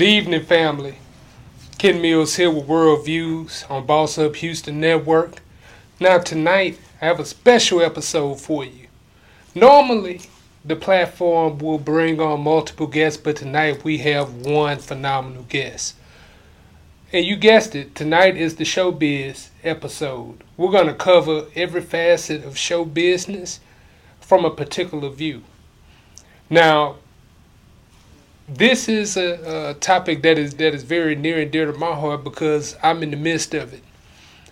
Good evening, family. Ken Mills here with World Views on Boss Up Houston Network. Now, tonight, I have a special episode for you. Normally, the platform will bring on multiple guests, but tonight we have one phenomenal guest. And you guessed it, tonight is the showbiz episode. We're going to cover every facet of show business from a particular view. Now, this is a, a, topic that is that is very near and dear to my heart because I'm in the midst of it.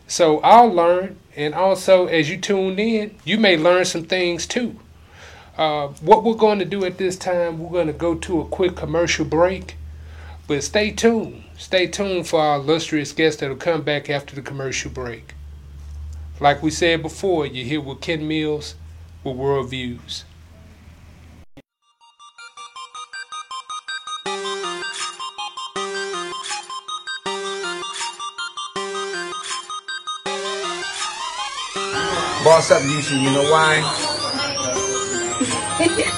So I'll learn, and also as you tune in, you may learn some things too. Uh, what we're going to do at this time, we're going to go to a quick commercial break, but stay tuned. Stay tuned for our illustrious guest that'll come back after the commercial break. Like we said before, you're here with Ken Mills with World Boss up, Houston. You know why?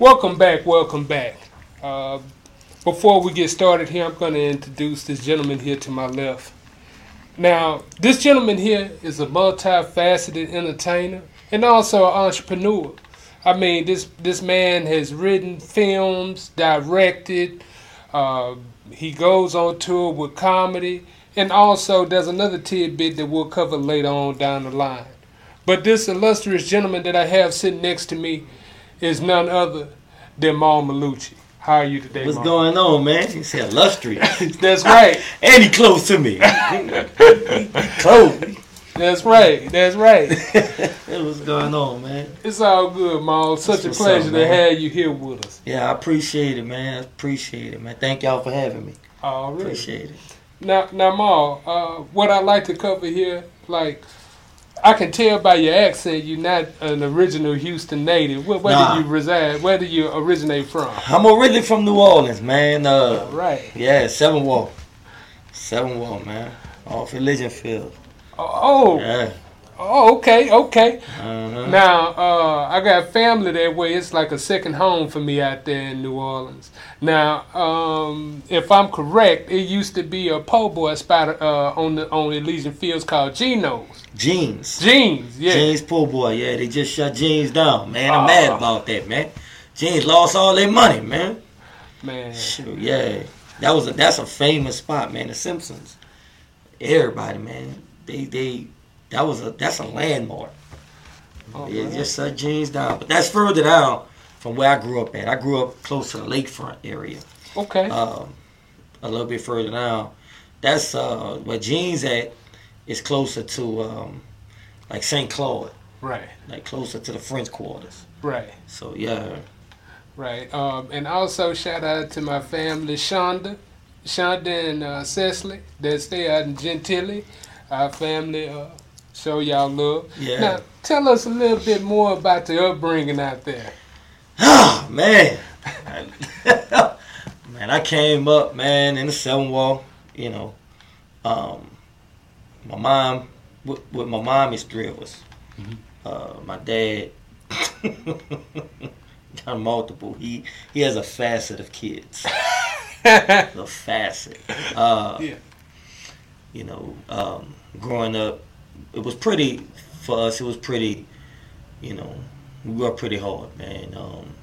Welcome back, welcome back. Uh, before we get started here, I'm going to introduce this gentleman here to my left. Now, this gentleman here is a multifaceted entertainer and also an entrepreneur. I mean, this this man has written films, directed. Uh, he goes on tour with comedy, and also there's another tidbit that we'll cover later on down the line. But this illustrious gentleman that I have sitting next to me is none other than Mallucci. How are you today, What's Mal? going on, man? He said illustrious. That's right. and he close to me. close. That's right. That's right. What's going on, man? It's all good, Mal. Such a pleasure up, to have you here with us. Yeah, I appreciate it, man. I appreciate it, man. Thank y'all for having me. All right. Appreciate it. Now, now, Mal, uh, what I like to cover here, like, I can tell by your accent you're not an original Houston native. Where, where Nah. do you reside? Where do you originate from? I'm originally from New Orleans, man. All Uh, right. yeah, Seven Wall. Seven Wall, man. Off Elysian Field. Oh, Yeah. Oh, okay, okay. Uh-huh. Now, uh, I got family that way. It's like a second home for me out there in New Orleans. Now, um, if I'm correct, it used to be a po' boy spot uh, on the on Elysian Fields called Geno's. Gene's. Gene's, yeah. Gene's poor boy. Yeah, they just shut Gene's down, man. I'm Oh. mad about that, man. Gene's lost all their money, man. Man, Shoot, yeah. That was a that's a famous spot, man. The Simpsons. Everybody, man. They they that was a that's a landmark. Oh, yeah, just shut Gene's down. But that's further down from where I grew up at. I grew up close to the lakefront area. okay. Um, a little bit further down. That's uh where Gene's at is closer to um like St. Claude. Right. like closer to the French quarters. Right. So yeah, Right. Um, and also shout out to my family, Shonda, Shonda and uh, Cecily that stay out in Gentilly. Our family uh, show y'all love. Yeah. Now tell us a little bit more about the upbringing out there. Ah, man. man, I came up, man, in the seven wall, you know. Um, my mom, with, with my mom, it's three of us. Uh, my dad got multiple. He he has a facet of kids. a facet. Uh, Yeah. You know, um, growing up, it was pretty for us. It was pretty, you know, we grew up pretty hard, man. Um,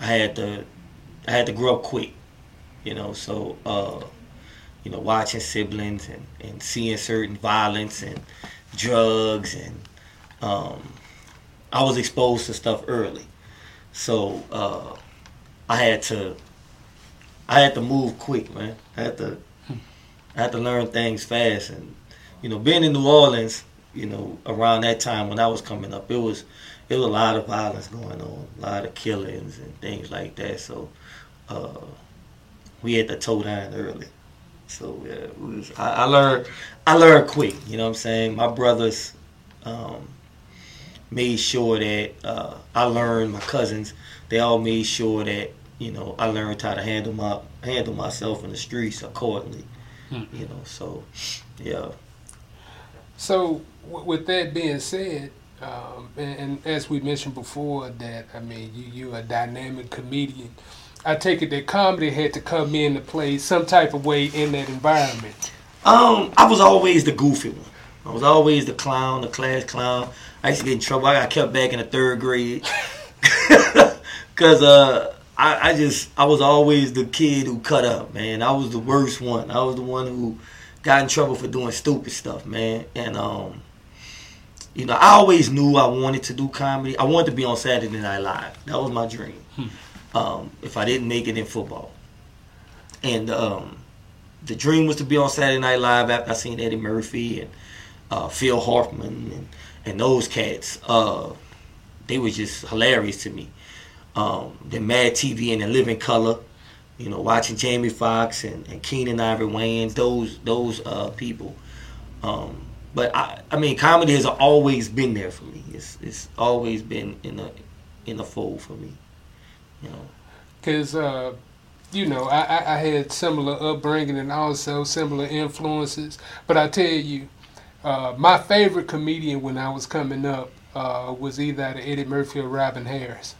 I had to, I had to grow up quick, you know. So, uh, you know, watching siblings and, and seeing certain violence and drugs and um, I was exposed to stuff early. So uh, I had to, I had to move quick, man. I had to, I had to learn things fast, and you know, being in New Orleans, you know, around that time when I was coming up, it was, it was a lot of violence going on, a lot of killings and things like that. So uh, we had to toe down early. So yeah, was, I, I learned, I learned quick. You know what I'm saying? My brothers. Um, made sure that uh, I learned my cousins. They all made sure that you know I learned how to handle my handle myself in the streets accordingly. You know, so yeah. So, w- with that being said, um, and, and as we mentioned before, that I mean, you you a dynamic comedian. I take it that comedy had to come in to play some type of way in that environment. Um, I was always the goofy one. I was always the clown, the class clown. I used to get in trouble. I got kept back in the third grade because uh, I, I just I was always the kid who cut up, man. I was the worst one. I was the one who got in trouble for doing stupid stuff, man. And um, you know, I always knew I wanted to do comedy. I wanted to be on Saturday Night Live. That was my dream. Um, if I didn't make it in football, and um, the dream was to be on Saturday Night Live after I seen Eddie Murphy and uh, Phil Hartman and, and those cats. Uh, they were just hilarious to me. Um, the Mad TV and the Living Color, you know, watching Jamie Foxx and, and Keenen Ivory Wayans, those those uh, people. Um, but I, I mean, comedy has always been there for me. It's it's always been in the in the fold for me. You know. Because, uh, you know, I, I, I had similar upbringing and also similar influences. But I tell you, uh, my favorite comedian when I was coming up uh, was either Eddie Murphy or Robin Harris.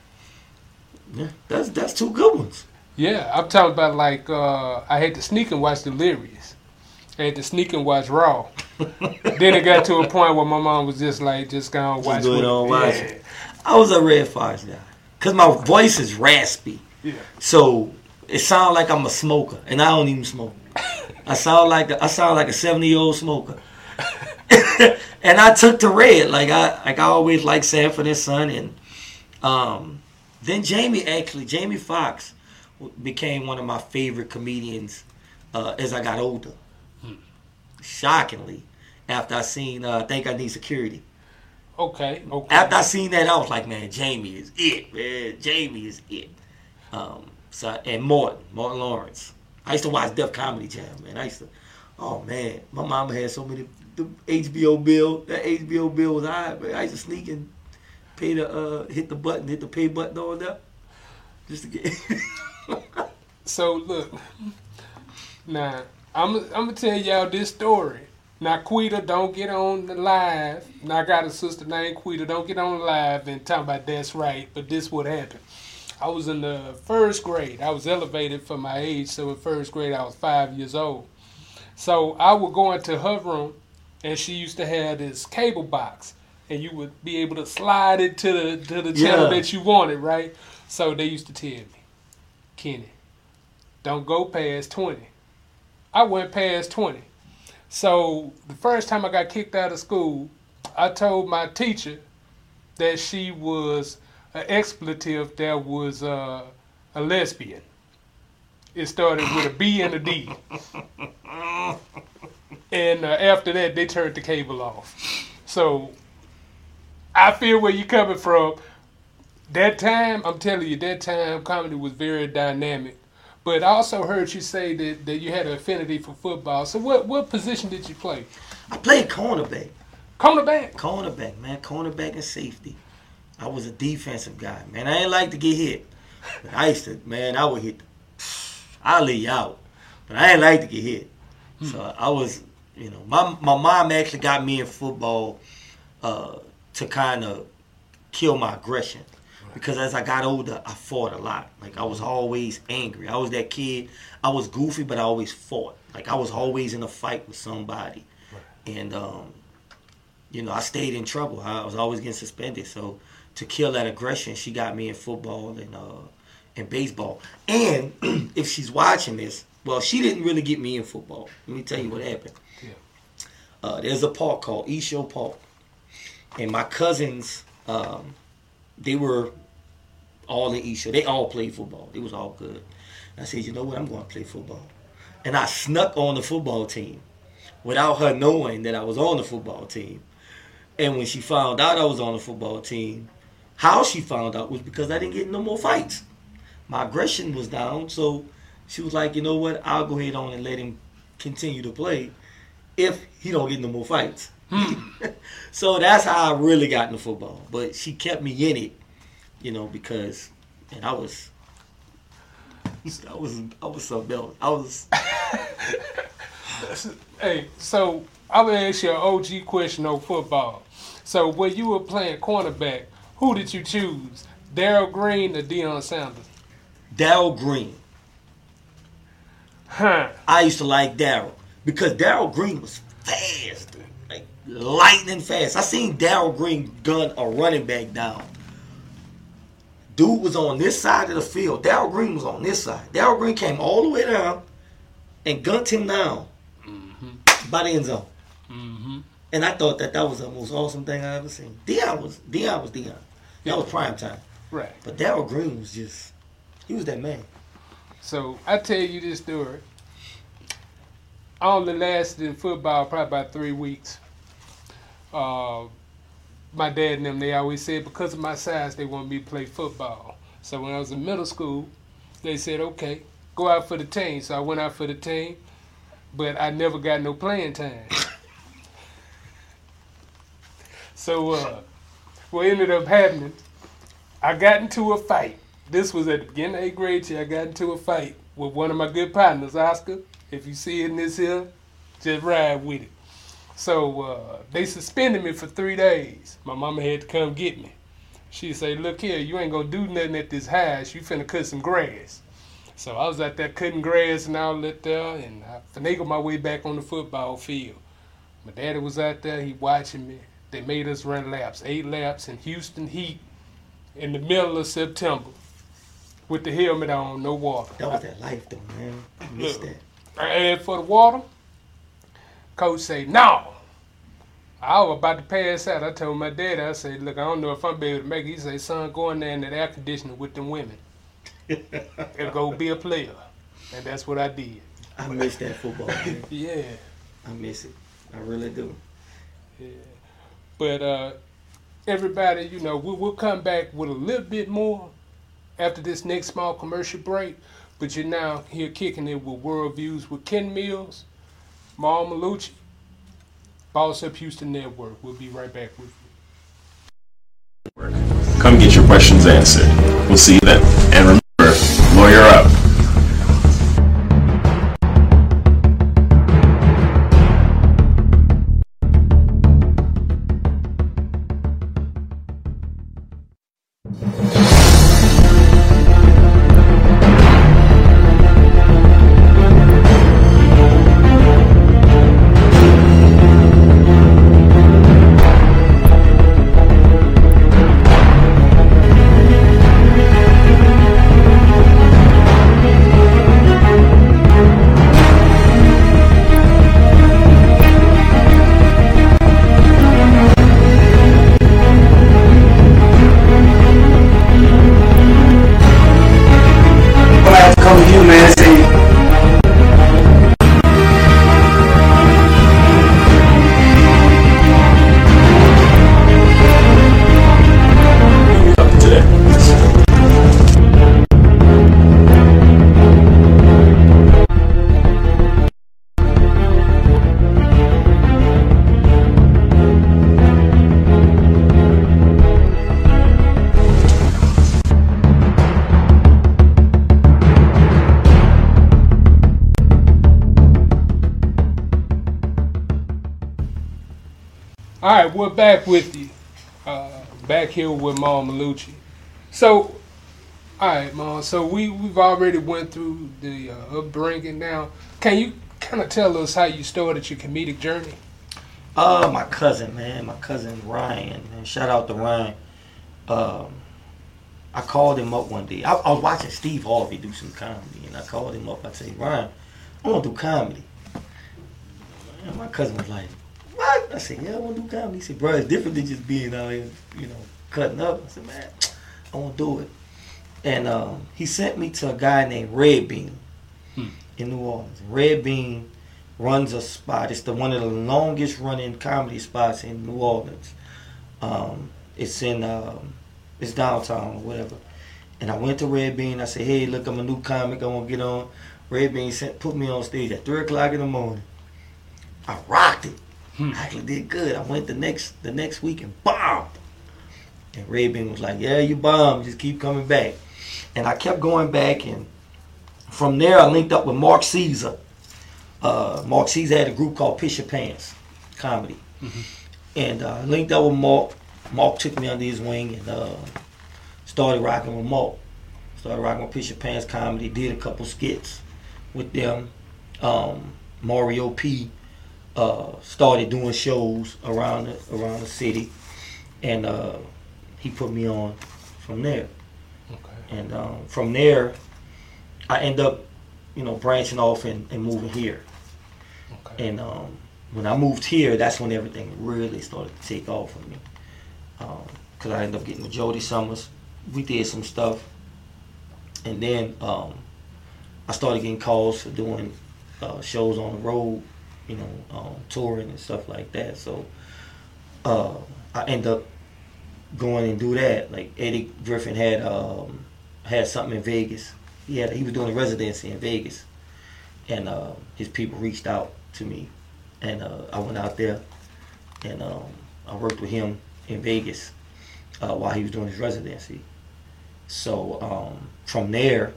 Yeah, that's that's two good ones. Yeah, I'm talking about like uh, I had to sneak and watch Delirious. I had to sneak and watch Raw. then it got to a point where my mom was just like, just go and watch. do it with on watch Yeah. I was a Redd Foxx guy because my voice is raspy. Yeah. So it sounds like I'm a smoker, and I don't even smoke. I sound like a, I sound like a seventy year old smoker. and I took to red, like I like I always liked Sanford and Son, and um, then Jamie actually Jamie Foxx became one of my favorite comedians uh, as I got older. Shockingly, after I seen uh, Think I Need Security. Okay. Okay. After I seen that, I was like, man, Jamie is it, man. Jamie is it. Um, so and Martin, Martin Lawrence. I used to watch Def Comedy Jam, man. I used to, oh man, my mama had so many the HBO bill. That HBO bill was high, man. I used to sneak and pay the uh, hit the button, hit the pay button on there, just to get. So look, now I'm I'm gonna tell y'all this story. Now Quita, don't get on the live. Now I got a sister named Quita. Don't get on the live and talk about that's right. But this what happened. I was in the first grade. I was elevated for my age, so in first grade I was five years old. So I would go into her room, and she used to have this cable box, and you would be able to slide it to the to the channel that you wanted, right? So they used to tell me, Kenny, don't go past 20. I went past 20. So the first time I got kicked out of school, I told my teacher that she was an expletive that was uh, a lesbian. It started with a B and a D. And uh, after that, they turned the cable off. So I feel where you're coming from. That time, I'm telling you, that time comedy was very dynamic. But I also heard you say that, that you had an affinity for football. So what what position did you play? I played cornerback. Cornerback. Cornerback, man. Cornerback and safety. I was a defensive guy, man. I ain't like to get hit. But I used to, man, I would hit. I'll lay you out. But I ain't like to get hit. So I was, you know, my, my mom actually got me in football uh, to kind of kill my aggression. Because as I got older, I fought a lot. Like I was always angry. I was that kid. I was goofy, but I always fought. Like I was always in a fight with somebody. And um, you know, I stayed in trouble. I was always getting suspended. So to kill that aggression, she got me in football and uh, and baseball. And if she's watching this, well, she didn't really get me in football. Let me tell you what happened. Yeah. Uh, there's a park called East Shore Park, and my cousins, um, they were all in East Shore. They all played football. It was all good. I said, you know what? I'm going to play football. And I snuck on the football team without her knowing that I was on the football team. And when she found out I was on the football team, how she found out was because I didn't get no more fights. My aggression was down, so she was like, you know what? I'll go ahead on and let him continue to play if he don't get no more fights. Hmm. so that's how I really got into football. But she kept me in it, you know, because and I was I was I was something else. I was Hey, so I'm gonna ask you an OG question on football. So when you were playing cornerback, who did you choose? Darrell Green or Deion Sanders? Darrell Green. Huh. I used to like Darrell because Darrell Green was fast, like lightning fast. I seen Darrell Green gun a running back down. Dude was on this side of the field. Darrell Green was on this side. Darrell Green came all the way down and gunned him down by the end zone. And I thought that that was the most awesome thing I ever seen. Deion was Deion was Deion. That was prime time. Right. But Darrell Green was just he was that man. So I tell you this story. I only lasted in football probably about three weeks. Uh, my dad and them, they always said because of my size, they wanted me to play football. So when I was in middle school, they said, okay, go out for the team. So I went out for the team, but I never got no playing time. so uh, what ended up happening, I got into a fight. This was at the beginning of eighth grade year. I got into a fight with one of my good partners, Oscar. If you see it in this here, just ride with it. So uh, they suspended me for three days. My mama had to come get me. She say, "Look here, you ain't gonna do nothing at this house. You finna cut some grass." So I was out there cutting grass and all that there, and I finagled my way back on the football field. My daddy was out there. He watching me. They made us run laps, eight laps in Houston heat, in the middle of September, with the helmet on, no water. That was that life though, man. I missed that. I asked for the water. Coach say, no. I was about to pass out. I told my dad, I said, look, I don't know if I'm be able to make it. He said, son, go in there in that air conditioner with them women. and go be a player. And that's what I did. I miss that football. Man. Yeah. I miss it. I really do. But uh, everybody, you know, we, we'll come back with a little bit more after this next small commercial break. But you're now here kicking it with Worldviews with Ken Mills, Mal Mallucci, Boss Up Houston Network. We'll be right back with you. Come get your questions answered. We'll see you then. All right, we're back with you. Uh, back here with Mal Mallucci. So, all right, Mom. So we we've already went through the uh, upbringing. Now, can you kind of tell us how you started your comedic journey? Uh, my cousin, man, my cousin Ryan, man. Shout out to Ryan. Um, I called him up one day. I, I was watching Steve Harvey do some comedy, and I called him up. I said, Ryan, I want to do comedy. And my cousin was like, What? I said, Yeah, I want to do comedy. He said, Bro, it's different than just being out here, you know, cutting up. I said, Man, I want to do it. And um, he sent me to a guy named Red Bean in New Orleans. Red Bean runs a spot. It's the one of the longest running comedy spots in New Orleans. Um, it's in um, it's downtown or whatever. And I went to Red Bean. I said, "Hey, look, I'm a new comic. I want to get on." Red Bean sent put me on stage at three o'clock in the morning. I rocked it. I actually did good. I went the next the next week and bombed. And Bean was like, "Yeah, you bombed. Just keep coming back." And I kept going back, and from there I linked up with Mark Caesar. Uh, Mark Caesar had a group called Piss Your Pants Comedy, and uh, linked up with Mark. Mark took me under his wing and uh, started rocking with Mark. Started rocking with Piss Your Pants Comedy. Did a couple skits with them. Um, Mario P. Uh, started doing shows around the, around the city, and uh, he put me on from there. Okay. And um, from there, I end up, you know, branching off and, and moving here. Okay. And um, when I moved here, that's when everything really started to take off for me. Because I ended up getting with Jody Summers. We did some stuff. And then um, I started getting calls for doing uh, shows on the road, you know, um, touring and stuff like that. So uh, I end up going and do that. Like Eddie Griffin had um, had something in Vegas. He had he was doing a residency in Vegas, and uh, his people reached out to me, and uh, I went out there, and um, I worked with him in Vegas uh, while he was doing his residency. So um, from there,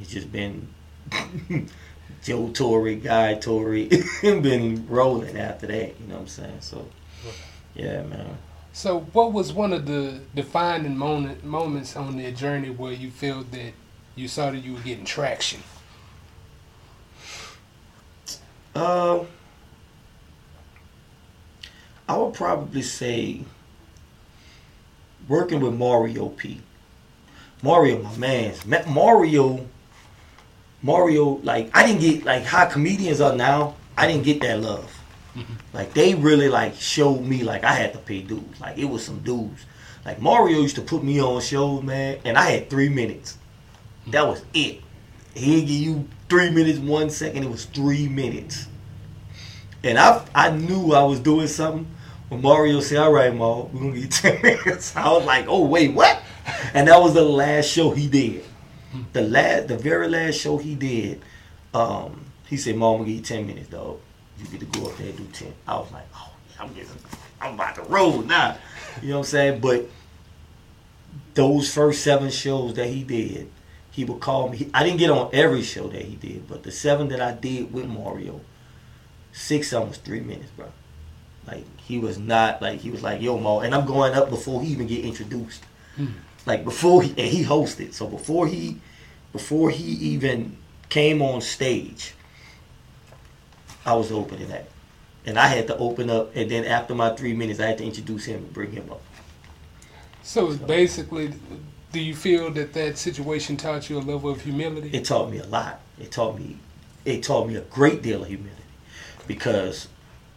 it's just been Joe Torre, Guy Torre, been rolling after that. You know what I'm saying? So yeah, man. So, what was one of the defining moment, moments on their journey where you felt that you saw that you were getting traction? Uh, I would probably say working with Mario P. Mario, my man. Ma- Mario, Mario, like I didn't get like how comedians are now. I didn't get that love. Mm-hmm. Like they really like showed me like I had to pay dues. Like it was some dues. Like Mario used to put me on shows, man, and I had three minutes. Mm-hmm. That was it. He'd give you three minutes, one second. It was three minutes. And I I knew I was doing something when Mario said, All right, Ma, we're gonna you 10 minutes. I was like, Oh, wait, what? And that was the last show he did. The last the very last show he did, um, he said, Mom, I'm gonna give you 10 minutes, dog. You get to go up there and do 10. I was like, Oh, I'm getting I'm about to roll now. You know what I'm saying? But those first seven shows that he did, he would call me. I didn't get on every show that he did, but the seven that I did with Mario, six of them was three minutes, bro. Like he was not like he was like yo Mo, and I'm going up before he even get introduced. Like before he and he hosted, so before he before he even came on stage, I was opening that, and I had to open up, and then after my three minutes, I had to introduce him and bring him up. So, it's basically, do you feel that that situation taught you a level of humility? it taught me a lot. It taught me it taught me a great deal of humility because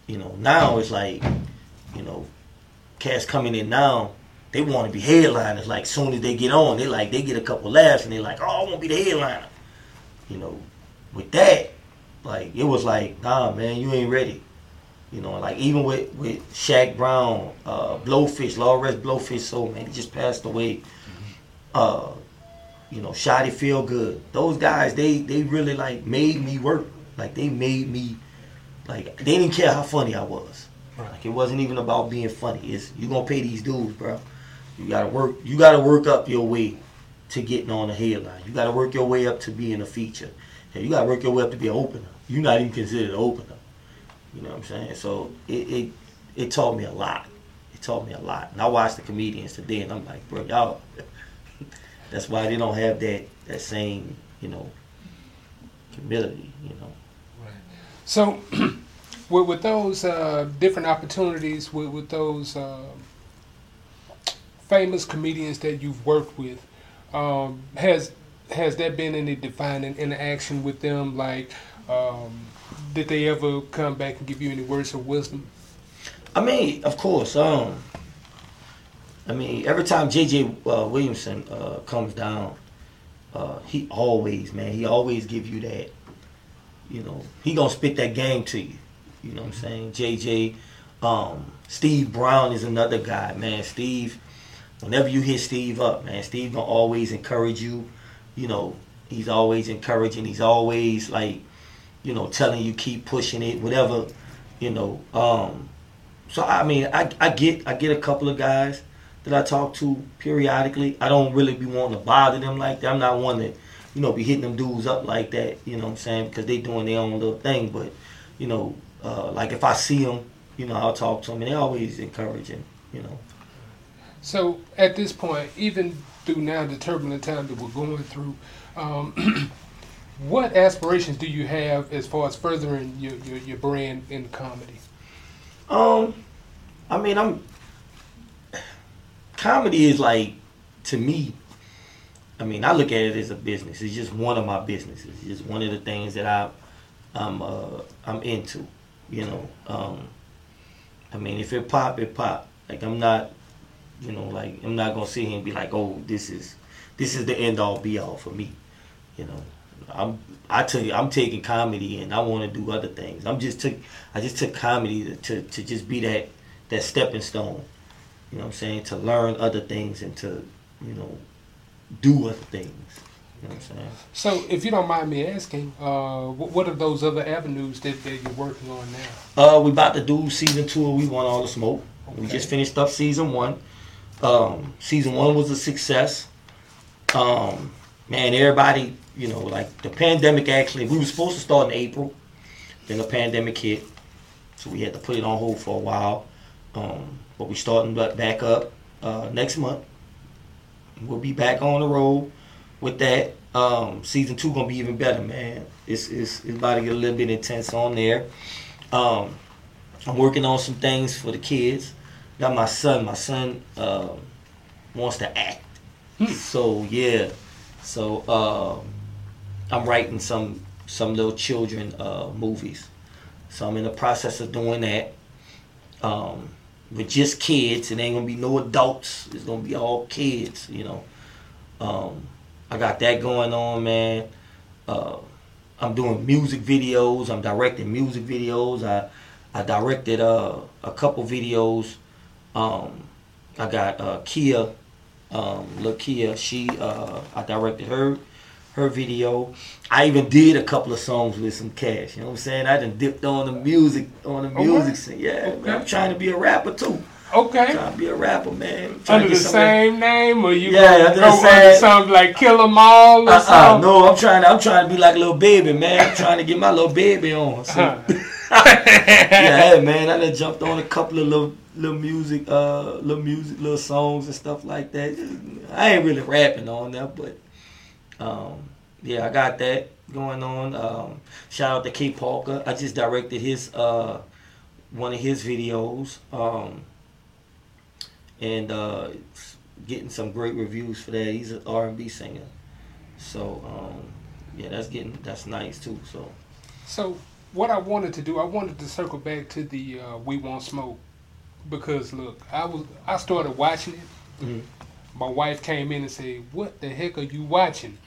you know now it's like you know cats coming in now they want to be headliners like soon as they get on they like they get a couple laughs and they like oh I want to be the headliner you know with that like it was like nah man you ain't ready you know like even with with Shaq Brown uh Blowfish Lawrence Blowfish so man he just passed away uh you know, Shotty Feel Good. Those guys, they they really like made me work. Like they made me like they didn't care how funny I was. Like it wasn't even about being funny. It's you gonna pay these dues, bro. You gotta work you gotta work up your way to getting on the headline. You gotta work your way up to being a feature. And you gotta work your way up to be an opener. You're not even considered an opener. You know what I'm saying? So it it, it taught me a lot. It taught me a lot. And I watched the comedians today, and I'm like, bro, y'all. that's why they don't have that that same you know humility. You know. Right. So, with, with those uh, different opportunities, with, with those uh, famous comedians that you've worked with, um, has has there been any defining interaction with them? Like, um, did they ever come back and give you any words of wisdom? I mean, of course. Um, I mean, every time JJ uh, Williamson uh, comes down, uh, he always, man, he always give you that. You know, he gonna spit that game to you. You know what I'm saying? JJ, um, Steve Brown is another guy, man. Steve, whenever you hit Steve up, man, Steve gonna always encourage you. You know, he's always encouraging. He's always like, you know, telling you keep pushing it, whatever. You know, um, so I mean, I, I get I get a couple of guys that I talk to periodically. I don't really be wanting to bother them like that. I'm not one that, you know, be hitting them dudes up like that. You know what I'm saying? Because they doing their own little thing. But, you know, uh, like if I see them, you know, I'll talk to them, and they always encouraging. You know. So, at this point, even through now the turbulent time that we're going through, um, what aspirations do you have as far as furthering your, your, your brand in comedy? Um, I mean, I'm comedy is like to me. I mean, I look at it as a business. It's just one of my businesses. It's just one of the things that I, I'm, uh, I'm into. You know, um, I mean, if it pop, it pop. Like I'm not, you know, like I'm not gonna sit here and be like, oh, this is, this is the end all be all for me. You know, I'm, I tell you, I'm taking comedy and I want to do other things. I'm just took, I just took comedy to, to, to just be that, that stepping stone. You know what I'm saying? To learn other things and to, you know, do other things. You know what I'm saying? So, if you don't mind me asking, uh, what are those other avenues that, that you're working on now? Uh, we about to do season two of We Want All the Smoke. We just finished up season one. Um, season one was a success. Um, man, everybody, you know, like the pandemic actually, we were supposed to start in April. Then the pandemic hit. So we had to put it on hold for a while. Um, but we're starting back up uh, next month. We'll be back on the road with that. Um, season two gonna be even better, man. It's, it's it's about to get a little bit intense on there. Um, I'm working on some things for the kids. Got my son. My son um wants to act. So yeah. So um I'm writing some some little children uh, movies. So I'm in the process of doing that. Um, with just kids. It ain't gonna be no adults. It's gonna be all kids. You know. Um, I got that going on, man. Uh, I'm doing music videos. I'm directing music videos. I I directed uh, a couple videos. Um, I got uh, Kia, um, Lakia. She uh, I directed her her video. I even did a couple of songs with some cash. You know what I'm saying? I done dipped on the music on the music right. scene. Yeah, man, I'm trying to be a rapper too. Okay. I'm Trying to be a rapper, man. Under the get some of that- same name, or you Yeah, under the same- something like Kill 'Em All or Uh-uh, something? no, I'm trying. To, I'm trying to be like a little baby, man. I'm trying to get my little baby on. So, Huh. yeah, man, I done jumped on a couple of little little music, uh, little music, little songs and stuff like that. I ain't really rapping on that, but um, yeah, I got that going on. Um, shout out to K Parker. I just directed his uh, one of his videos, um, and uh, getting some great reviews for that. He's an R&B singer, so um, yeah, that's getting that's nice too. So. So what I wanted to do, I wanted to circle back to the uh, We Won't Smoke because look, I was I started watching it. Mhm. My wife came in and said, "What the heck are you watching?"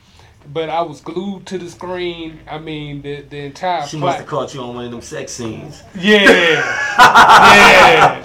But I was glued to the screen. I mean, the the entire She plot. must have caught you on one of them sex scenes. Yeah, yeah.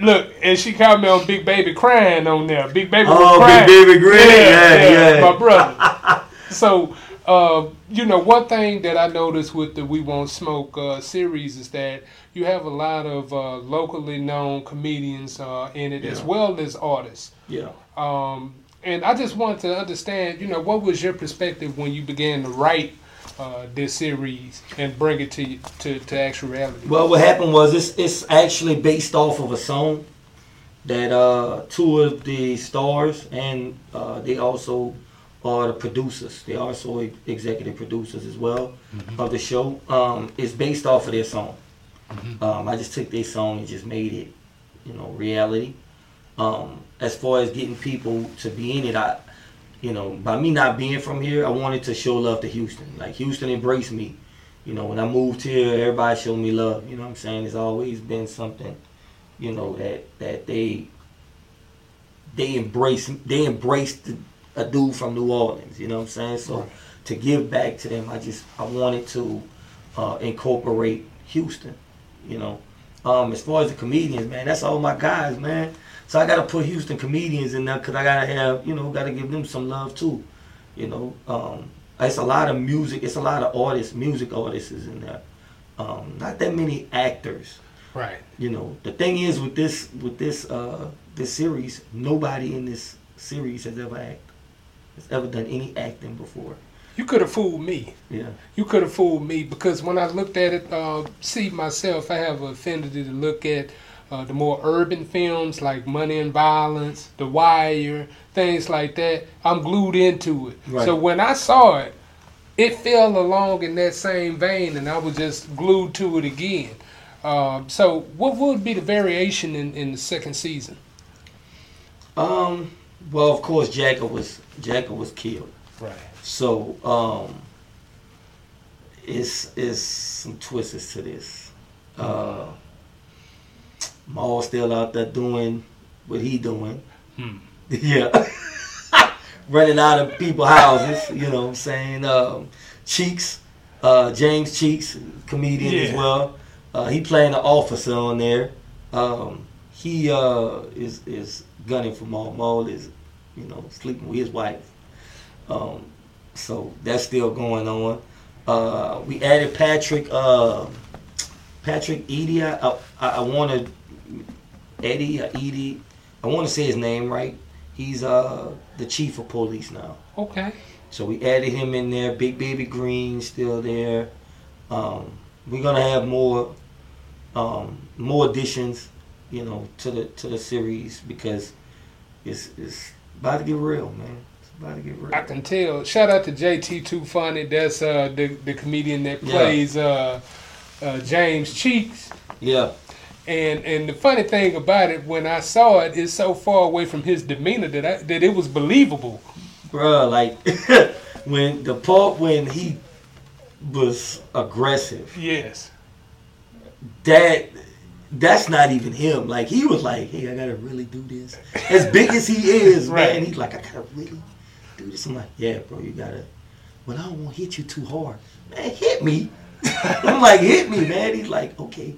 Look, and she caught me on Big Baby crying on there. Big Baby was Oh, Big crying. Baby Green. Yeah, yeah. my brother. so, uh, you know, one thing that I noticed with the We Won't Smoke uh, series is that you have a lot of uh, locally known comedians uh, in it as well as artists. Yeah. Um, and I just wanted to understand, you know, what was your perspective when you began to write uh, this series and bring it to to, to actuality? Well, what happened was it's it's actually based off of a song that uh, two of the stars and uh, they also are the producers. They are also executive producers as well of the show. Um, it's based off of their song. Um, I just took their song and just made it, you know, reality. Um, as far as getting people to be in it, I, you know, by me not being from here, I wanted to show love to Houston. Like Houston embraced me. You know, when I moved here, everybody showed me love. You know what I'm saying? It's always been something, you know, that that they they embrace they embraced a dude from New Orleans. You know what I'm saying? So Right. to give back to them, I just I wanted to uh, incorporate Houston. You know, um, as far as the comedians, man, that's all my guys, man. So I got to put Houston comedians in there because I gotta have you know got to give them some love too. You know, um, it's a lot of music. It's a lot of artists, music artists is in there. Um, not that many actors Right. you know the thing is with this with this uh this series nobody in this series has ever acted has ever done any acting before You could have fooled me. yeah You could have fooled me because when I looked at it, uh, see myself, I have an affinity to look at uh, the more urban films like Money and Violence, The Wire, things like that. I'm glued into it. Right. So when I saw it, it fell along in that same vein, and I was just glued to it again. Um, so what would be the variation in, in the second season? um well of course Jacka was Jacka was killed Right. so um it's it's some twists to this uh Maul still out there doing what he doing Hmm. Yeah. Running out of people's houses, you know what I'm saying? Um, Cheeks, uh, James Cheeks, comedian as well. Uh, he playing an officer on there. Um, he uh, is is gunning for Maul. Maul is, you know, sleeping with his wife. Um, so that's still going on. Uh, we added Patrick uh, Patrick Edie. I, I, I want to Eddie or Edie. I want to say his name right. He's uh the chief of police now. Okay. So we added him in there. Big Baby Green still there. Um, we're gonna have more um, more additions, you know, to the to the series because it's it's about to get real, man. It's about to get real. I can tell. Shout out to JT Too Funny. That's uh, the the comedian that Yeah. plays uh, uh, James Cheeks. yeah, And and the funny thing about it, when I saw it, it's so far away from his demeanor that I, that it was believable. bruh, like when the part when he was aggressive, Yes. that that's not even him. Like he was like, "Hey, I gotta really do this." As big as he is, Right. man, he's like, "I gotta really do this." I'm like, "Yeah, bro, you gotta." Well, I don't want to hit you too hard, man. Hit me. I'm like, "Hit me, man." He's like, "Okay,"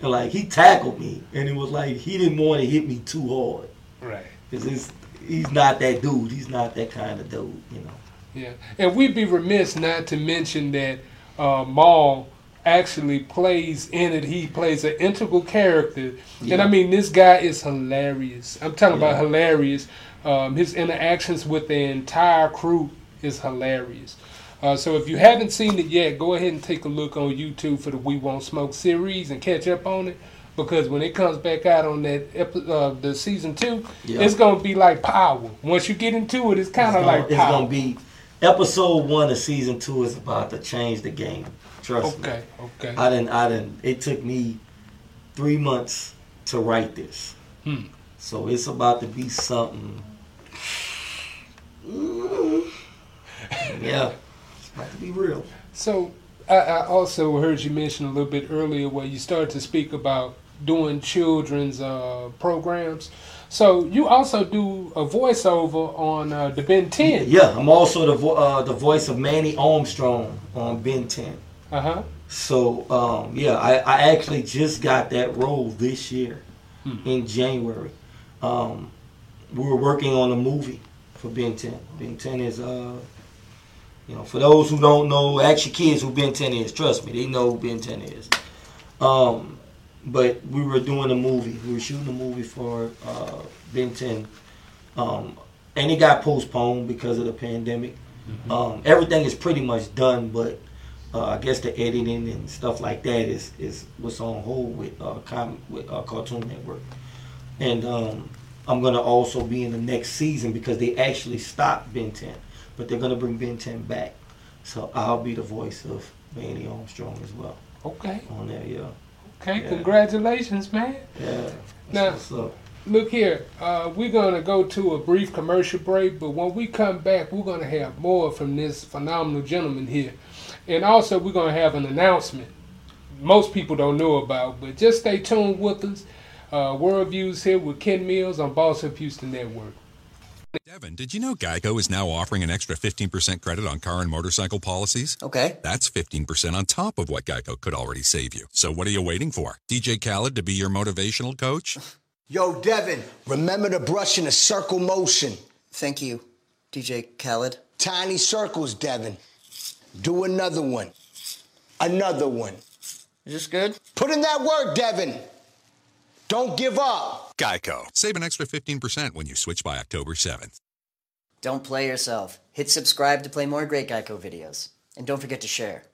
and like he tackled me, and it was like he didn't want to hit me too hard Right. because he's not that dude. He's not that kind of dude, you know. Yeah. And we'd be remiss not to mention that uh, Mal actually plays in it. He plays an integral character. And I mean, this guy is hilarious. I'm talking about hilarious. Um, his interactions with the entire crew is hilarious. Uh, so if you haven't seen it yet, go ahead and take a look on YouTube for the We Won't Smoke series and catch up on it. Because when it comes back out on that epi- uh, the season two, Yeah. it's gonna be like Power. Once you get into it, it's kind of like it's gonna be episode one of season two is about to change the game. Trust me. Okay, okay. I didn't. I didn't. It took me three months to write this, Hmm. so it's about to be something. Mm. Yeah, it's about to be real. So I, I also heard you mention a little bit earlier where you started to speak about doing children's uh, programs. So you also do a voiceover on uh, the Ben 10. Yeah, I'm also the vo- uh, the voice of Manny Armstrong on Ben 10. Uh huh. So um, yeah, I, I actually just got that role this year in January. Um, we were working on a movie for Ben 10. Ben 10 is uh, you know, for those who don't know, actually kids who Ben 10 is. Trust me, they know who Ben 10 is. Um, but we were doing a movie. We were shooting a movie for uh, Ben 10, um, and it got postponed because of the pandemic. Um, everything is pretty much done, but uh, I guess the editing and stuff like that is is what's on hold with uh, com- with uh, Cartoon Network. And um, I'm gonna also be in the next season because they actually stopped Ben 10, but they're gonna bring Ben 10 back. So I'll be the voice of Manny Armstrong as well Okay. on there. Yeah, Okay. Yeah. Congratulations, man. yeah. That's Now-. Look here, uh, we're going to go to a brief commercial break, but when we come back, we're going to have more from this phenomenal gentleman here. And also, we're going to have an announcement most people don't know about, but just stay tuned with us. Uh, World Views here with Ken Mills on Boss Up Houston Network. Devin, did you know Geico is now offering an extra 15% credit on car and motorcycle policies? Okay. That's 15% on top of what Geico could already save you. So what are you waiting for? DJ Khaled to be your motivational coach? Yo, Devin, remember to brush in a circle motion. Thank you, DJ Khaled. Tiny circles, Devin. Do another one. Another one. Is this good? Put in that work, Devin. Don't give up. Geico. Save an extra 15% when you switch by October 7th. Don't play yourself. Hit subscribe to play more great Geico videos. And don't forget to share.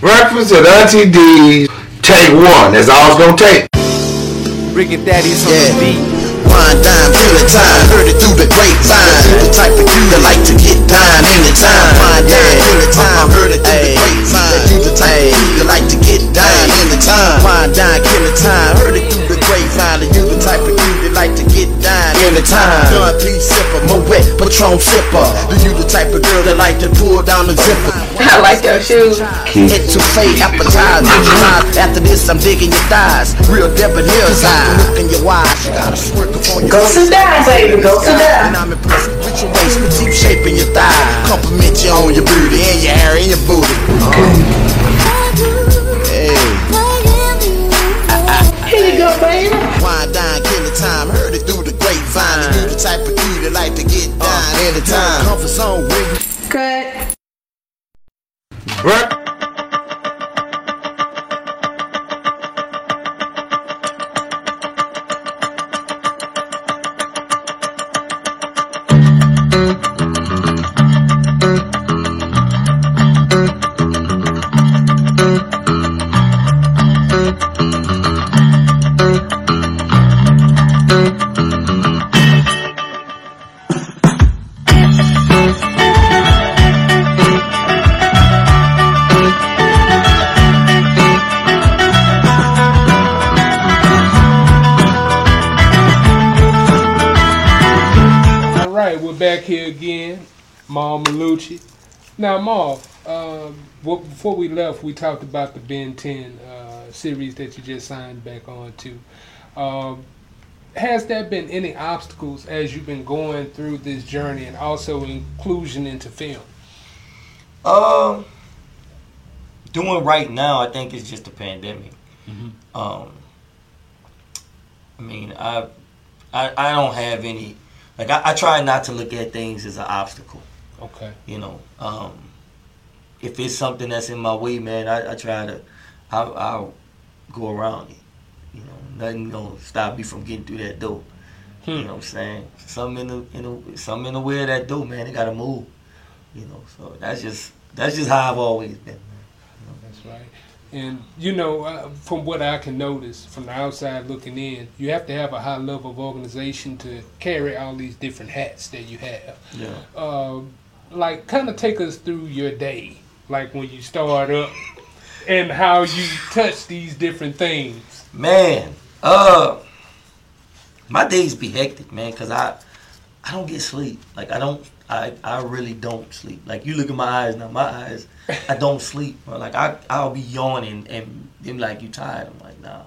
Breakfast at Auntie D's. Take one. That's all it's gonna take. Ricky Daddy's on Yeah. the beat. Wine, dime, feeling time, heard it through the grapevine. The type of you that like to get dime anytime. Wine, dime, feeling time, heard it through the grapevine. You the type of you that like to get dime anytime. Wine, dime, killing time, heard it through the grapevine. You the type of get dime anytime. Gun, please sipper, Moet, Patron sipper. Do you the type of girl that like to pull down the zipper? I like your shoes. Head to fade, appetize, visualize. After this, I'm digging your thighs. Real debonair's eyes. Look in your eyes. You got a smirk up on your Go sit down, baby. Go sit down. and. I'm impressed with your waist, petite shape in your thigh. Compliment you on your beauty and your hair and your booty. Hey, Here you go, baby. wine, dine, killing time. Type of kid that like to get uh, down anytime. Comfort zone where you Cut. Break. Now, Mal, um, what, before we left, we talked about the Ben 10 uh, series that you just signed back on to. Um, has there been any obstacles as you've been going through this journey and also inclusion into film? Um, doing right now, I think it's just the pandemic. Um, I mean, I, I, I don't have any. Like, I, I try not to look at things as an obstacle. Okay. You know, um, if it's something that's in my way, man, I, I try to, I'll, I'll go around it. You know, nothing gonna stop me from getting through that door. You know what I'm saying? Something in the, in the something in the way of that door, man. It gotta move. You know, so that's just that's just how I've always been. That's right. And you know, uh, from what I can notice from the outside looking in, you have to have a high level of organization to carry all these different hats that you have. Yeah. Uh, like, kind of take us through your day, like when you start up, and how you touch these different things. Man, uh, my days be hectic, man, cause I, I don't get sleep. Like I don't, I, I really don't sleep. Like you look at my eyes now, my eyes, I don't sleep. Like I, I'll be yawning and them like you tired. I'm like nah,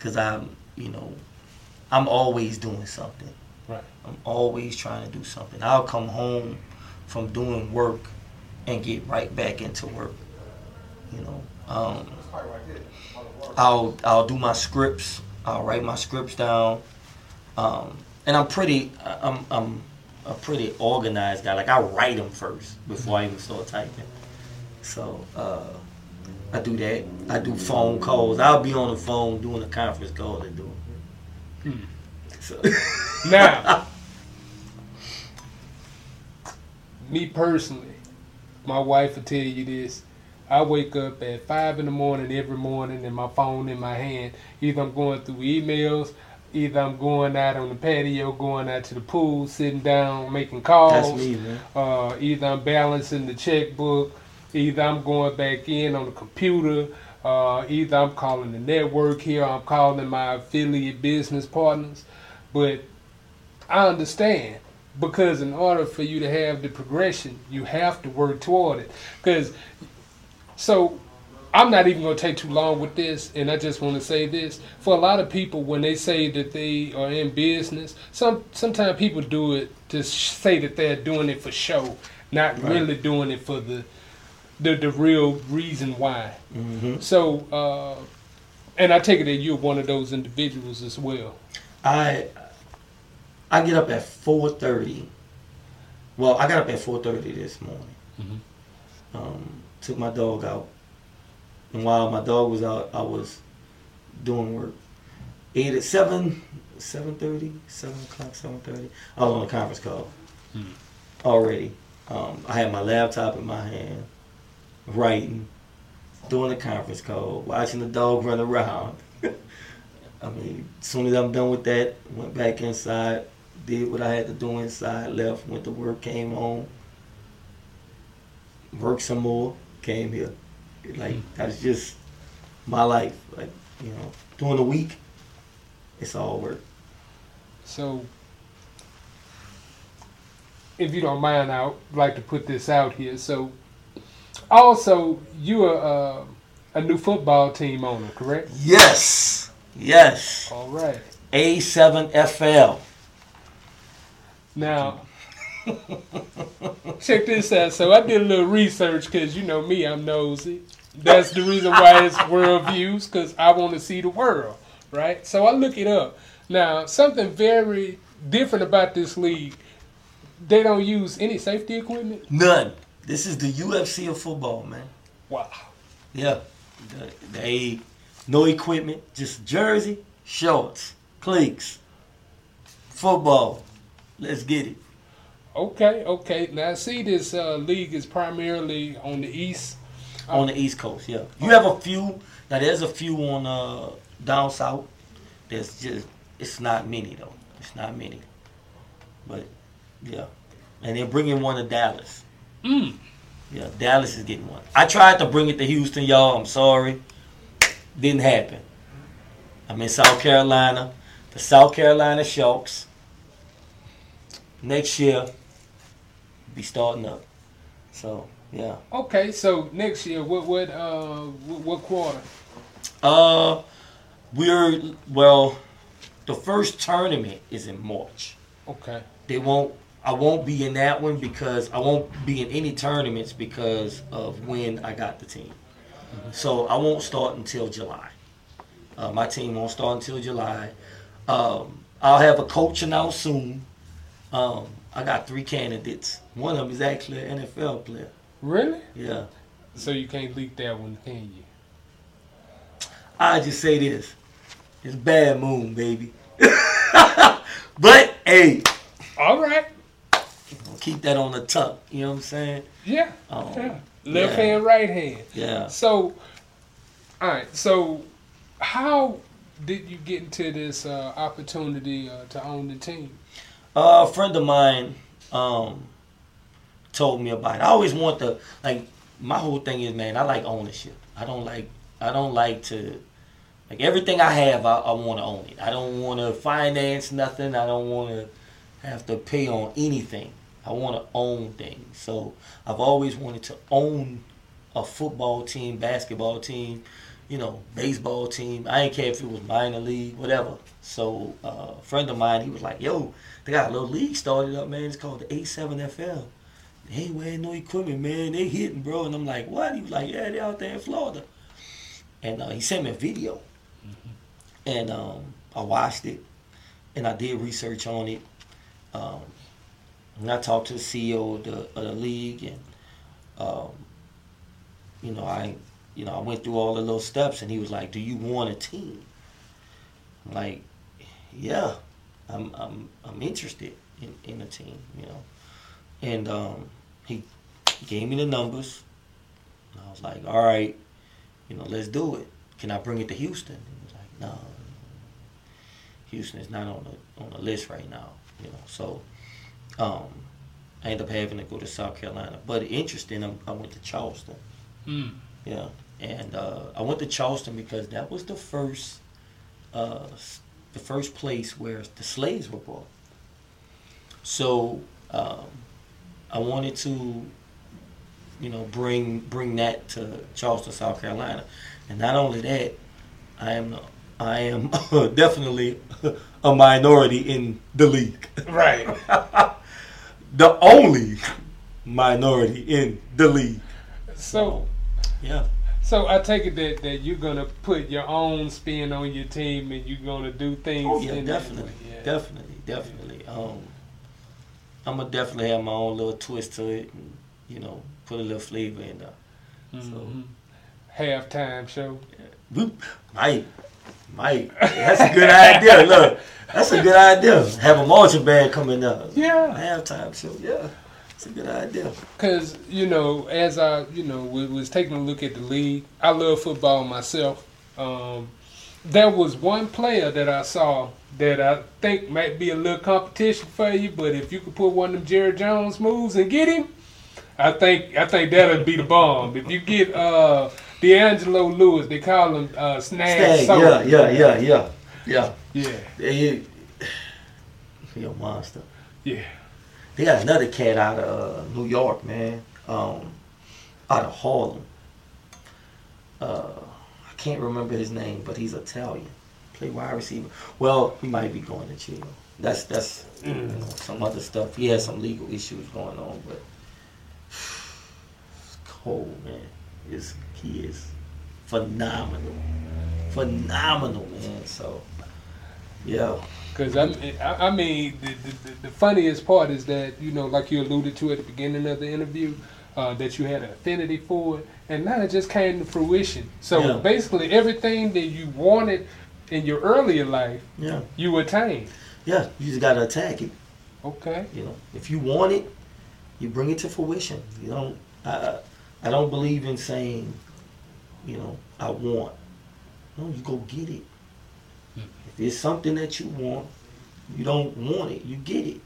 cause I'm, you know, I'm always doing something. Right. I'm always trying to do something. I'll come home from doing work and get right back into work. You know, um, I'll I'll do my scripts. I'll write my scripts down, um, and I'm pretty I'm I'm a pretty organized guy. Like I write them first before I even start typing. So uh, I do that. I do phone calls. I'll be on the phone doing a conference call and doing. So Now, me personally, my wife will tell you this. I wake up at five in the morning every morning and my phone in my hand. Either I'm going through emails, either I'm going out on the patio, going out to the pool, sitting down, making calls. That's me, man. Uh, either I'm balancing the checkbook, either I'm going back in on the computer, uh, either I'm calling the network here, I'm calling my affiliate business partners. But I understand because in order for you to have the progression, you have to work toward it. Because so I'm not even going to take too long with this, and I just want to say this: for a lot of people, when they say that they are in business, some sometimes people do it to say that they're doing it for show, not Right. really doing it for the the, the real reason why. Mm-hmm. So, uh, and I take it that you're one of those individuals as well. I I get up at four thirty. Well, I got up at four thirty this morning. Um, took my dog out, and while my dog was out, I was doing work. Eight at seven, seven thirty, seven o'clock, seven thirty. I was on a conference call already. Um, I had my laptop in my hand, writing, doing a conference call, watching the dog run around. I mean, as soon as I'm done with that, went back inside, did what I had to do inside, left, went to work, came home, worked some more, came here. Like that's just my life. Like you know, during the week, it's all work. So, if you don't mind, I'd like to put this out here. So, also, you are uh, a new football team owner, correct? Yes, yes. All right. A7FL. Now, check this out. So, I did a little research because you know me, I'm nosy. That's the reason why it's world views because I want to see the world, right? So, I look it up. Now, something very different about this league. They don't use any safety equipment. None. This is the UFC of football, man. Wow. Yeah. They no equipment, just jersey, shorts, cleats, football. Let's get it. Okay, okay. Now, I see this uh, league is primarily on the east. on the East Coast. Yeah, you have a few. Now there's a few on uh, down south. There's just it's not many though. It's not many. But yeah, and they're bringing one to Dallas. Mm. Yeah, Dallas is getting one. I tried to bring it to Houston, y'all. I'm sorry, didn't happen. I'm in South Carolina, the South Carolina Sharks. Next year, be starting up. So yeah. Okay, so next year, what what uh what, quarter? Uh, we're well. The first tournament is in March. Okay. They won't. I won't be in that one because I won't be in any tournaments because of when I got the team. So I won't start until July. Uh, my team won't start until July. Um, I'll have a coach announced soon. Um, I got three candidates. One of them is actually an NFL player. Really? Yeah. So you can't leak that one, can you? I just say this: it's bad moon, baby. but hey, all right, keep that on the tuck. You know what I'm saying? Yeah. Um, yeah. Left yeah. hand, right hand. Yeah. So, all right. So, how did you get into this uh, opportunity uh, to own the team? A friend of mine um, told me about it. I always want to like my whole thing is man, I like ownership. I don't like I don't like to like everything I have. I, I want to own it. I don't want to finance nothing. I don't want to have to pay on anything. I want to own things. So I've always wanted to own a football team, basketball team, you know, baseball team. I didn't care if it was minor league, whatever. So uh, a friend of mine, he was like, "Yo, they got a little league started up, man. It's called the A7FL. They ain't wearing no equipment, man. They hitting, bro." And I'm like, "What?" He was like, "Yeah, they out there in Florida." And uh, he sent me a video, and um, I watched it, and I did research on it. Um, and I talked to the CEO of the, of the league, and um, you know, I, you know, I went through all the little steps, and he was like, "Do you want a team?" I'm like, "Yeah, I'm, I'm, I'm interested in, in a team," you know, and um, he gave me the numbers. And I was like, all right, you know, let's do it. Can I bring it to Houston? He was like, no, Houston is not on the on the list right now. You know, so um, I ended up having to go to South Carolina. But interesting, I, I went to Charleston. Mm. Yeah, and uh, I went to Charleston because that was the first, uh, the first place where the slaves were brought. So um, I wanted to, you know, bring bring that to Charleston, South Carolina, and not only that, I am I am definitely a minority in the league. Right. the only minority in the league. So, yeah. So I take it that, that you're gonna put your own spin on your team and you're gonna do things. Oh yeah, in definitely, that way. Yeah. definitely, definitely. Um, I'm gonna definitely have my own little twist to it, and you know, put a little flavor in there. Mhm. Halftime show. Mike, Mike, That's a good idea. Look, that's a good idea. Have a marching band coming up. Yeah. Halftime show. Yeah, it's a good idea. Cause you know, as I you know was, was taking a look at the league, I love football myself. Um, there was one player that I saw that I think might be a little competition for you, but if you could put one of them Jerry Jones moves and get him, I think I think that'll be the bomb. If you get uh D'Angelo Lewis, they call him uh, Snag. Stag, yeah, yeah, yeah, yeah, yeah. Yeah. Yeah, he, he a monster. Yeah. They got another cat out of uh, New York, man. Um, out of Harlem. Uh, I can't remember his name, but he's Italian. Play wide receiver. Well, he might be going to jail. That's that's you know, some other stuff. He has some legal issues going on, but it's cold, man. Is he is phenomenal, phenomenal, man. So, yeah. Because I, I mean, the, the, the funniest part is that, you know, like you alluded to at the beginning of the interview, uh, that you had an affinity for it, and now it just came to fruition. So Yeah. basically, everything that you wanted in your earlier life, Yeah. you attained. Yeah, you just gotta attack it. Okay. You know, if you want it, you bring it to fruition. You don't. I I don't believe in saying, you know, I want. No, you go get it. If it's something that you want, you don't want it, you get it.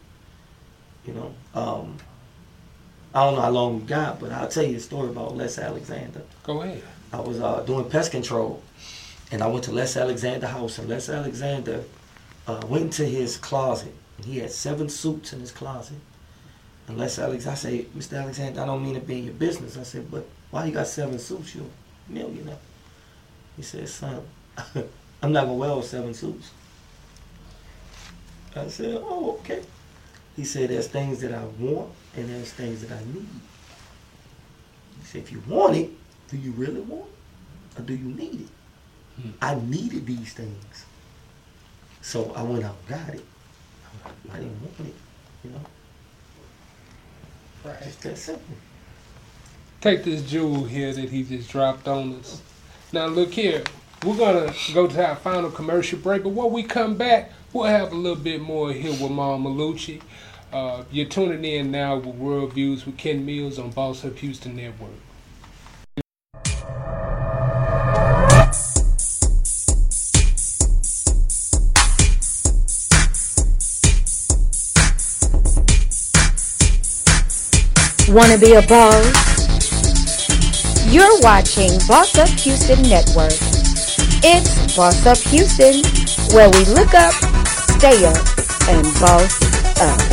You know. Um, I don't know how long we got, but I'll tell you a story about Les Alexander. Go ahead. I was uh, doing pest control, and I went to Les Alexander house, and Les Alexander uh, went into his closet. And he had seven suits in his closet. And Les Alex, I say, Mr. Alexander, I don't mean to be in your business. I said, but why you got seven suits? You're a millionaire. He said, son, I'm not gonna wear all seven suits. I said, oh, okay. He said, there's things that I want and there's things that I need. He said, if you want it, do you really want it? Or do you need it? Hmm. I needed these things. So I went out and got it. I didn't want it, you know? Right. It's that simple. Take this jewel here that he just dropped on us. Now look here, we're gonna go to our final commercial break, but when we come back, we'll have a little bit more here with Mal Mallucci. Uh, you're tuning in now with World Views with Ken Mills on Boss Up Houston Network. Wanna be a boss? You're watching Boss Up Houston Network. It's Boss Up Houston, where we look up, stay up, and boss up.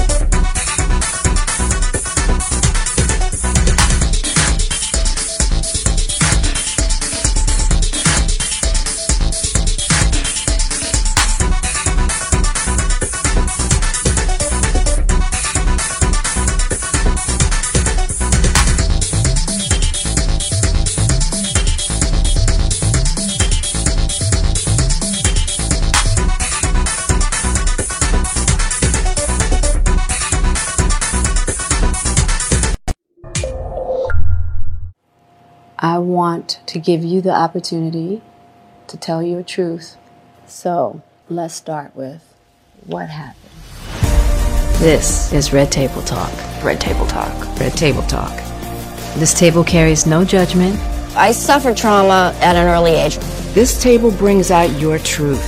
To give you the opportunity to tell your truth. So let's start with what happened. This is Red Table Talk. Red Table Talk. Red Table Talk. This table carries no judgment. I suffered trauma at an early age. This table brings out your truth.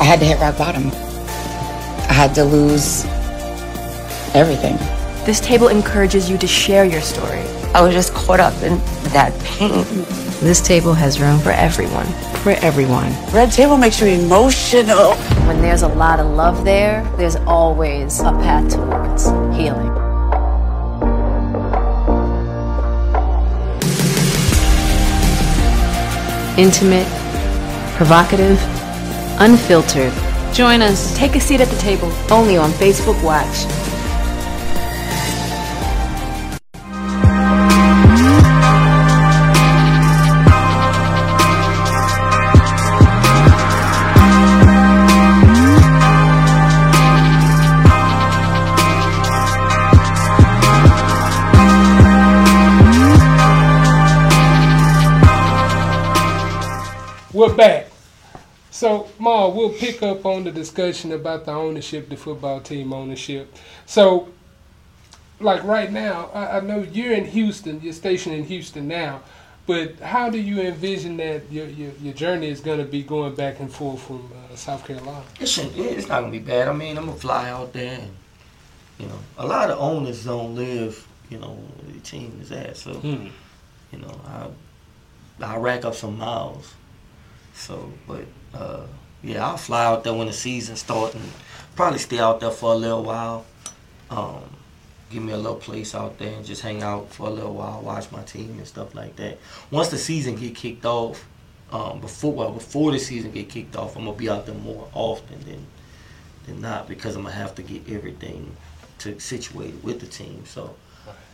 I had to hit rock bottom. I had to lose everything. This table encourages you to share your story. I was just caught up in that pain. This table has room for everyone. For everyone. Red table makes you emotional. When there's a lot of love there, there's always a path towards healing. Intimate, provocative, unfiltered. Join us. Take a seat at the table. Only on Facebook Watch. We're back. So, Mal, we'll pick up on the discussion about the ownership, the football team ownership. So, like right now, I, I know you're in Houston, you're stationed in Houston now, but how do you envision that your, your, your journey is going to be going back and forth from uh, South Carolina? It shouldn't, it's not gonna be bad. I mean, I'm gonna fly out there, and you know, a lot of owners don't live, you know, where the team is at. So, Hmm. you know, I I rack up some miles. So, but uh, yeah, I'll fly out there when the season starts and probably stay out there for a little while. Um, give me a little place out there and just hang out for a little while, watch my team and stuff like that. Once the season get kicked off, um, before well before the season get kicked off, I'm gonna be out there more often than than not because I'm gonna have to get everything to situated with the team. So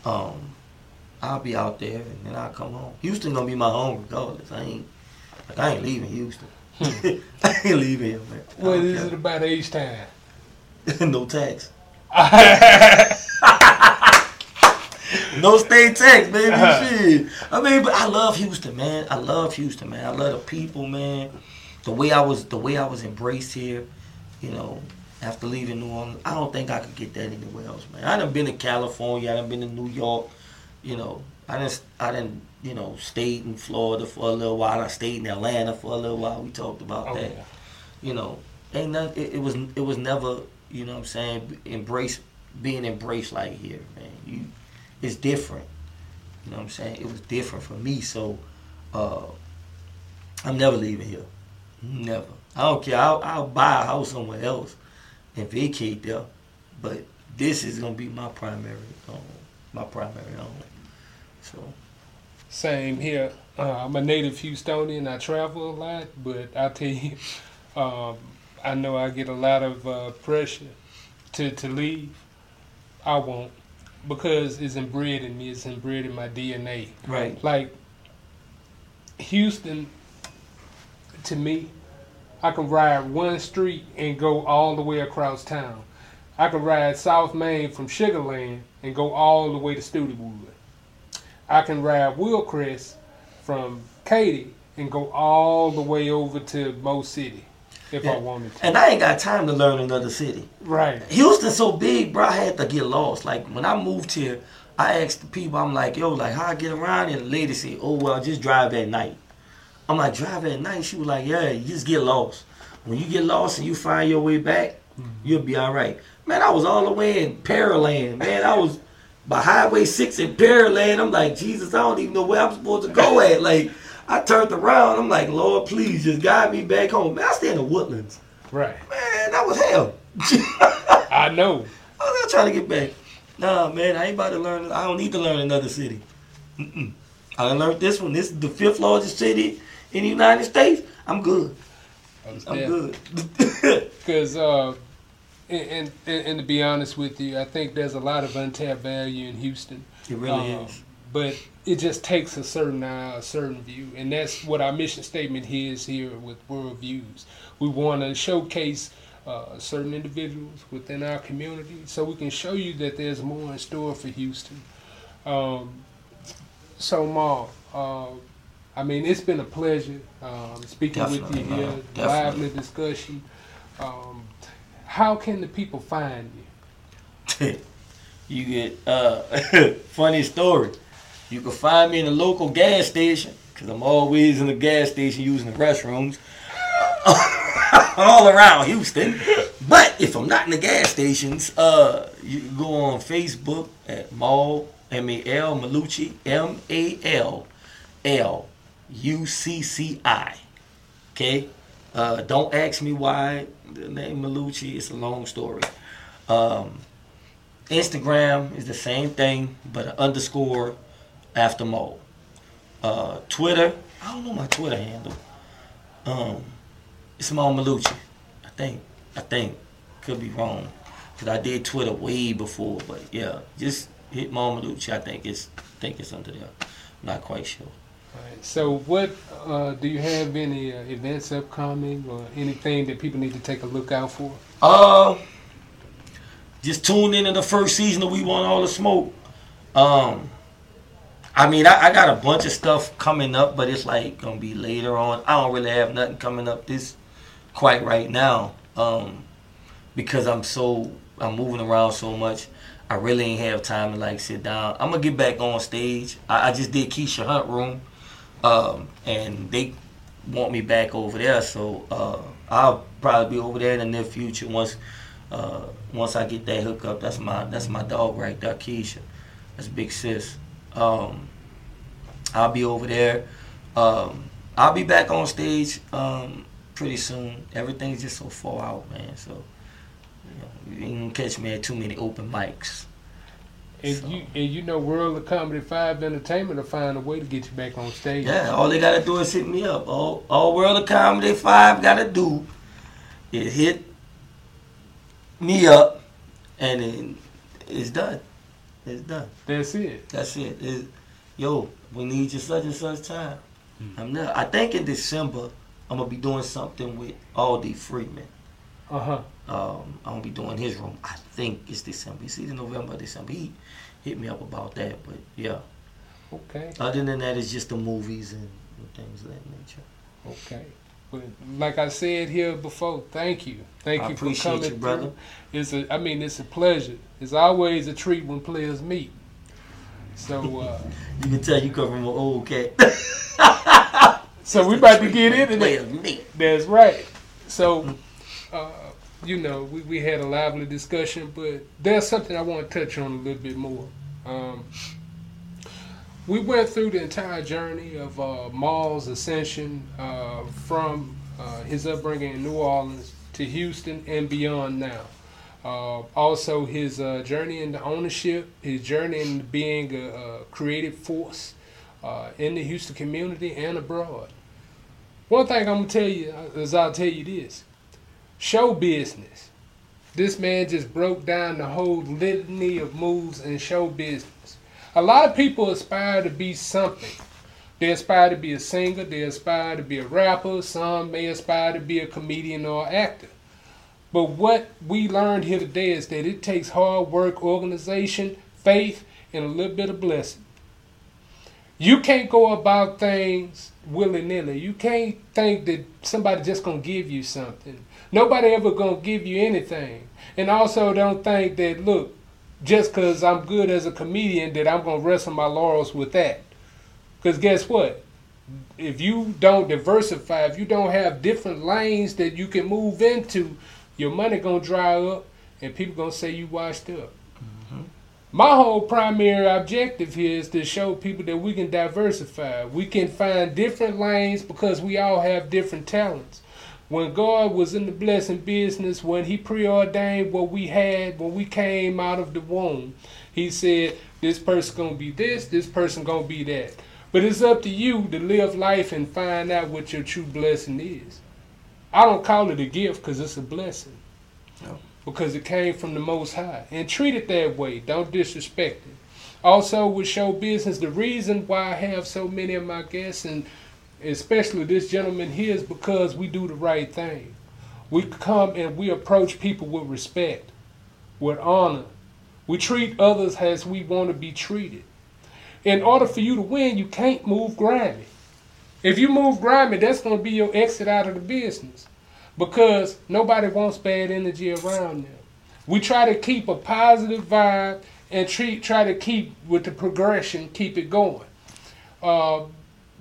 um, I'll be out there and then I'll come home. Houston gonna be my home regardless. I ain't like I ain't leaving Houston. I ain't leaving here, man. I What don't is care. it about age time? no tax. no state tax, baby. Uh-huh. Shit. I mean, but I love Houston, man. I love Houston, man. I love the people, man. The way I was, the way I was embraced here, you know. After leaving New Orleans, I don't think I could get that anywhere else, man. I done been to California, I done been to New York, you know. I didn't, I didn't, you know, stayed in Florida for a little while. I stayed in Atlanta for a little while. We talked about Oh, that yeah. you know, ain't not, it, it was it was never, you know what I'm saying, embrace being embraced like here, man. You it's different. You know what I'm saying? It was different for me, so uh I'm never leaving here. Never. I don't care. I'll, I'll buy a house somewhere else and vacate there, but this is gonna be my primary home. My primary home. So Same here. Uh, I'm a native Houstonian. I travel a lot, but I tell you, um, I know I get a lot of uh, pressure to, to leave. I won't because it's inbred in me. It's inbred in my DNA. Right. Like Houston, to me, I can ride one street and go all the way across town. I can ride South Main from Sugar Sugarland and go all the way to Studewood. I can ride Willcrest from Katy and go all the way over to Mo City if I wanted to. And I ain't got time to learn another city. Right. Houston's so big, bro. I had to get lost. Like when I moved here, I asked the people, I'm like, yo, like how I get around? And the lady said, oh well, just drive at night. I'm like, drive at night. She was like, yeah, you just get lost. When you get lost and you find your way back, mm-hmm. you'll be all right. Man, I was all the way in Pearland. Man, I was by Highway Six in Pearland. I'm like, Jesus, I don't even know where I'm supposed to go at. Like, I turned around. I'm like, Lord, please just guide me back home. Man, I stay in the woodlands. Right. Man, that was hell. I know. I was trying to get back. Nah, man, I ain't about to learn. I don't need to learn another city. Mm-mm. I learned this one. This is the fifth largest city in the United States. I'm good. I'm good. Because, uh, and, and, and to be honest with you, I think there's a lot of untapped value in Houston. It really Um, is. But it just takes a certain eye, a certain view, and that's what our mission statement is here with World Views. We want to showcase uh, certain individuals within our community, so we can show you that there's more in store for Houston. Um, so, Mal, uh, I mean, it's been a pleasure um, speaking with you here. Definitely. lively discussion. Um, how can the people find you? you get uh funny story. You can find me in a local gas station because I'm always in the gas station using the restrooms all around Houston. But if I'm not in the gas stations, uh, you can go on Facebook at Mal M A L Mallucci M A L L U C C I. Okay. Uh, don't ask me why the name Mallucci. It's a long story. Um, Instagram is the same thing, but an underscore after Mal. Uh, Twitter, I don't know my Twitter handle. Um, it's Mal Mallucci. I think. I think. Could be wrong. Cause I did Twitter way before, but yeah, just hit Mal Mallucci. I think it's I think it's under there. I'm not quite sure. Right. So, what uh, do you have any uh, events upcoming or anything that people need to take a look out for? Uh, just tune in to the first season of We Want All the Smoke. Um, I mean, I, I got a bunch of stuff coming up, but it's like gonna be later on. I don't really have nothing coming up this quite right now, um, because I'm so I'm moving around so much. I really ain't have time to like sit down. I'm gonna get back on stage. I, I just did Keisha Hunt Room, um, and they want me back over there. So uh, I'll probably be over there in the near future once uh, once I get that hook up. That's my that's my dog right there, Keisha. That's big sis. Um, I'll be over there. Um, I'll be back on stage um, pretty soon. Everything's just so far out, man. So you, know, you gonna catch me at too many open mics. And you and you know World of Comedy Five Entertainment will find a way to get you back on stage. Yeah, all they gotta do is hit me up. All, all World of Comedy Five gotta do is hit me up, and then it's done. It's done. That's it. That's it. It's, yo, we need you such and such time. I'm there. I think in December I'm gonna be doing something with Aldi Freeman. Uh huh. Um, I'm gonna be doing his room. I think it's December. It's either November or December. He hit me up about that, but yeah. Okay. Other than that, it's just the movies and, and things of that nature. Okay. But like I said here before, thank you, thank I you for appreciate coming you, brother. through. It's a, I mean, it's a pleasure. It's always a treat when players meet. So, uh, You can tell you come from an old cat. so we about to get into Players that. meet. That's right. So, you know, we, we had a lively discussion, but there's something I want to touch on a little bit more. Um, we went through the entire journey of uh, Mal's ascension uh, from uh, his upbringing in New Orleans to Houston and beyond now. Uh, also, his uh, journey into ownership, his journey into being a, a creative force uh, in the Houston community and abroad. One thing I'm gonna tell you is I'll tell you this: show business. This man just broke down the whole litany of moves in show business. A lot of people aspire to be something. They aspire to be a singer, they aspire to be a rapper, some may aspire to be a comedian or actor. But what we learned here today is that it takes hard work, organization, faith, and a little bit of blessing. You can't go about things willy nilly. You can't think that somebody just gonna give you something. Nobody ever gonna give you anything. And also don't think that look, just cause I'm good as a comedian that I'm gonna rest on my laurels with that. Cause guess what? If you don't diversify, if you don't have different lanes that you can move into, your money gonna dry up and people gonna say you washed up. Mm-hmm. My whole primary objective here is to show people that we can diversify. We can find different lanes because we all have different talents. When God was in the blessing business, when He preordained what we had when we came out of the womb, He said, This person gonna be this, this person gonna be that. But it's up to you to live life and find out what your true blessing is. I don't call it a gift because it's a blessing because it came from the Most High. And treat it that way. Don't disrespect it. Also, with show business, the reason why I have so many of my guests, and especially this gentleman here, is because we do the right thing. We come and we approach people with respect, with honor. We treat others as we want to be treated. In order for you to win, you can't move grimy. If you move grimy, that's going to be your exit out of the business because nobody wants bad energy around them. We try to keep a positive vibe and treat, try to keep with the progression, keep it going. Uh,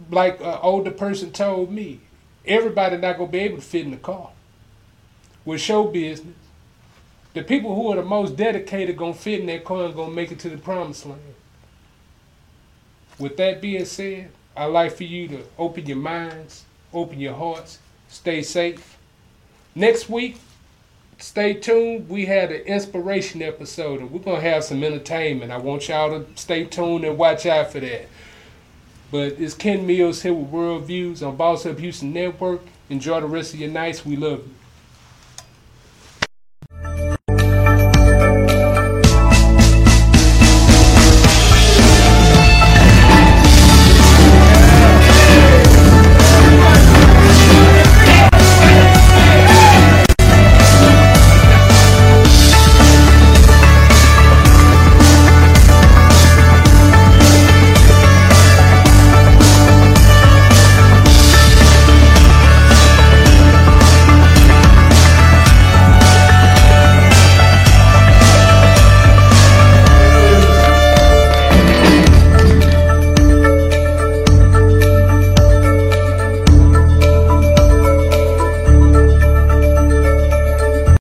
like an older person told me, everybody not gonna be able to fit in the car. With show business, the people who are the most dedicated gonna fit in that car and gonna make it to the promised land. With that being said, I'd like for you to open your minds, open your hearts, stay safe. Next week, stay tuned. We had an inspiration episode, and we're gonna have some entertainment. I want y'all to stay tuned and watch out for that. But it's Ken Mills here with World Views on Boss Up Houston Network. Enjoy the rest of your nights. We love you.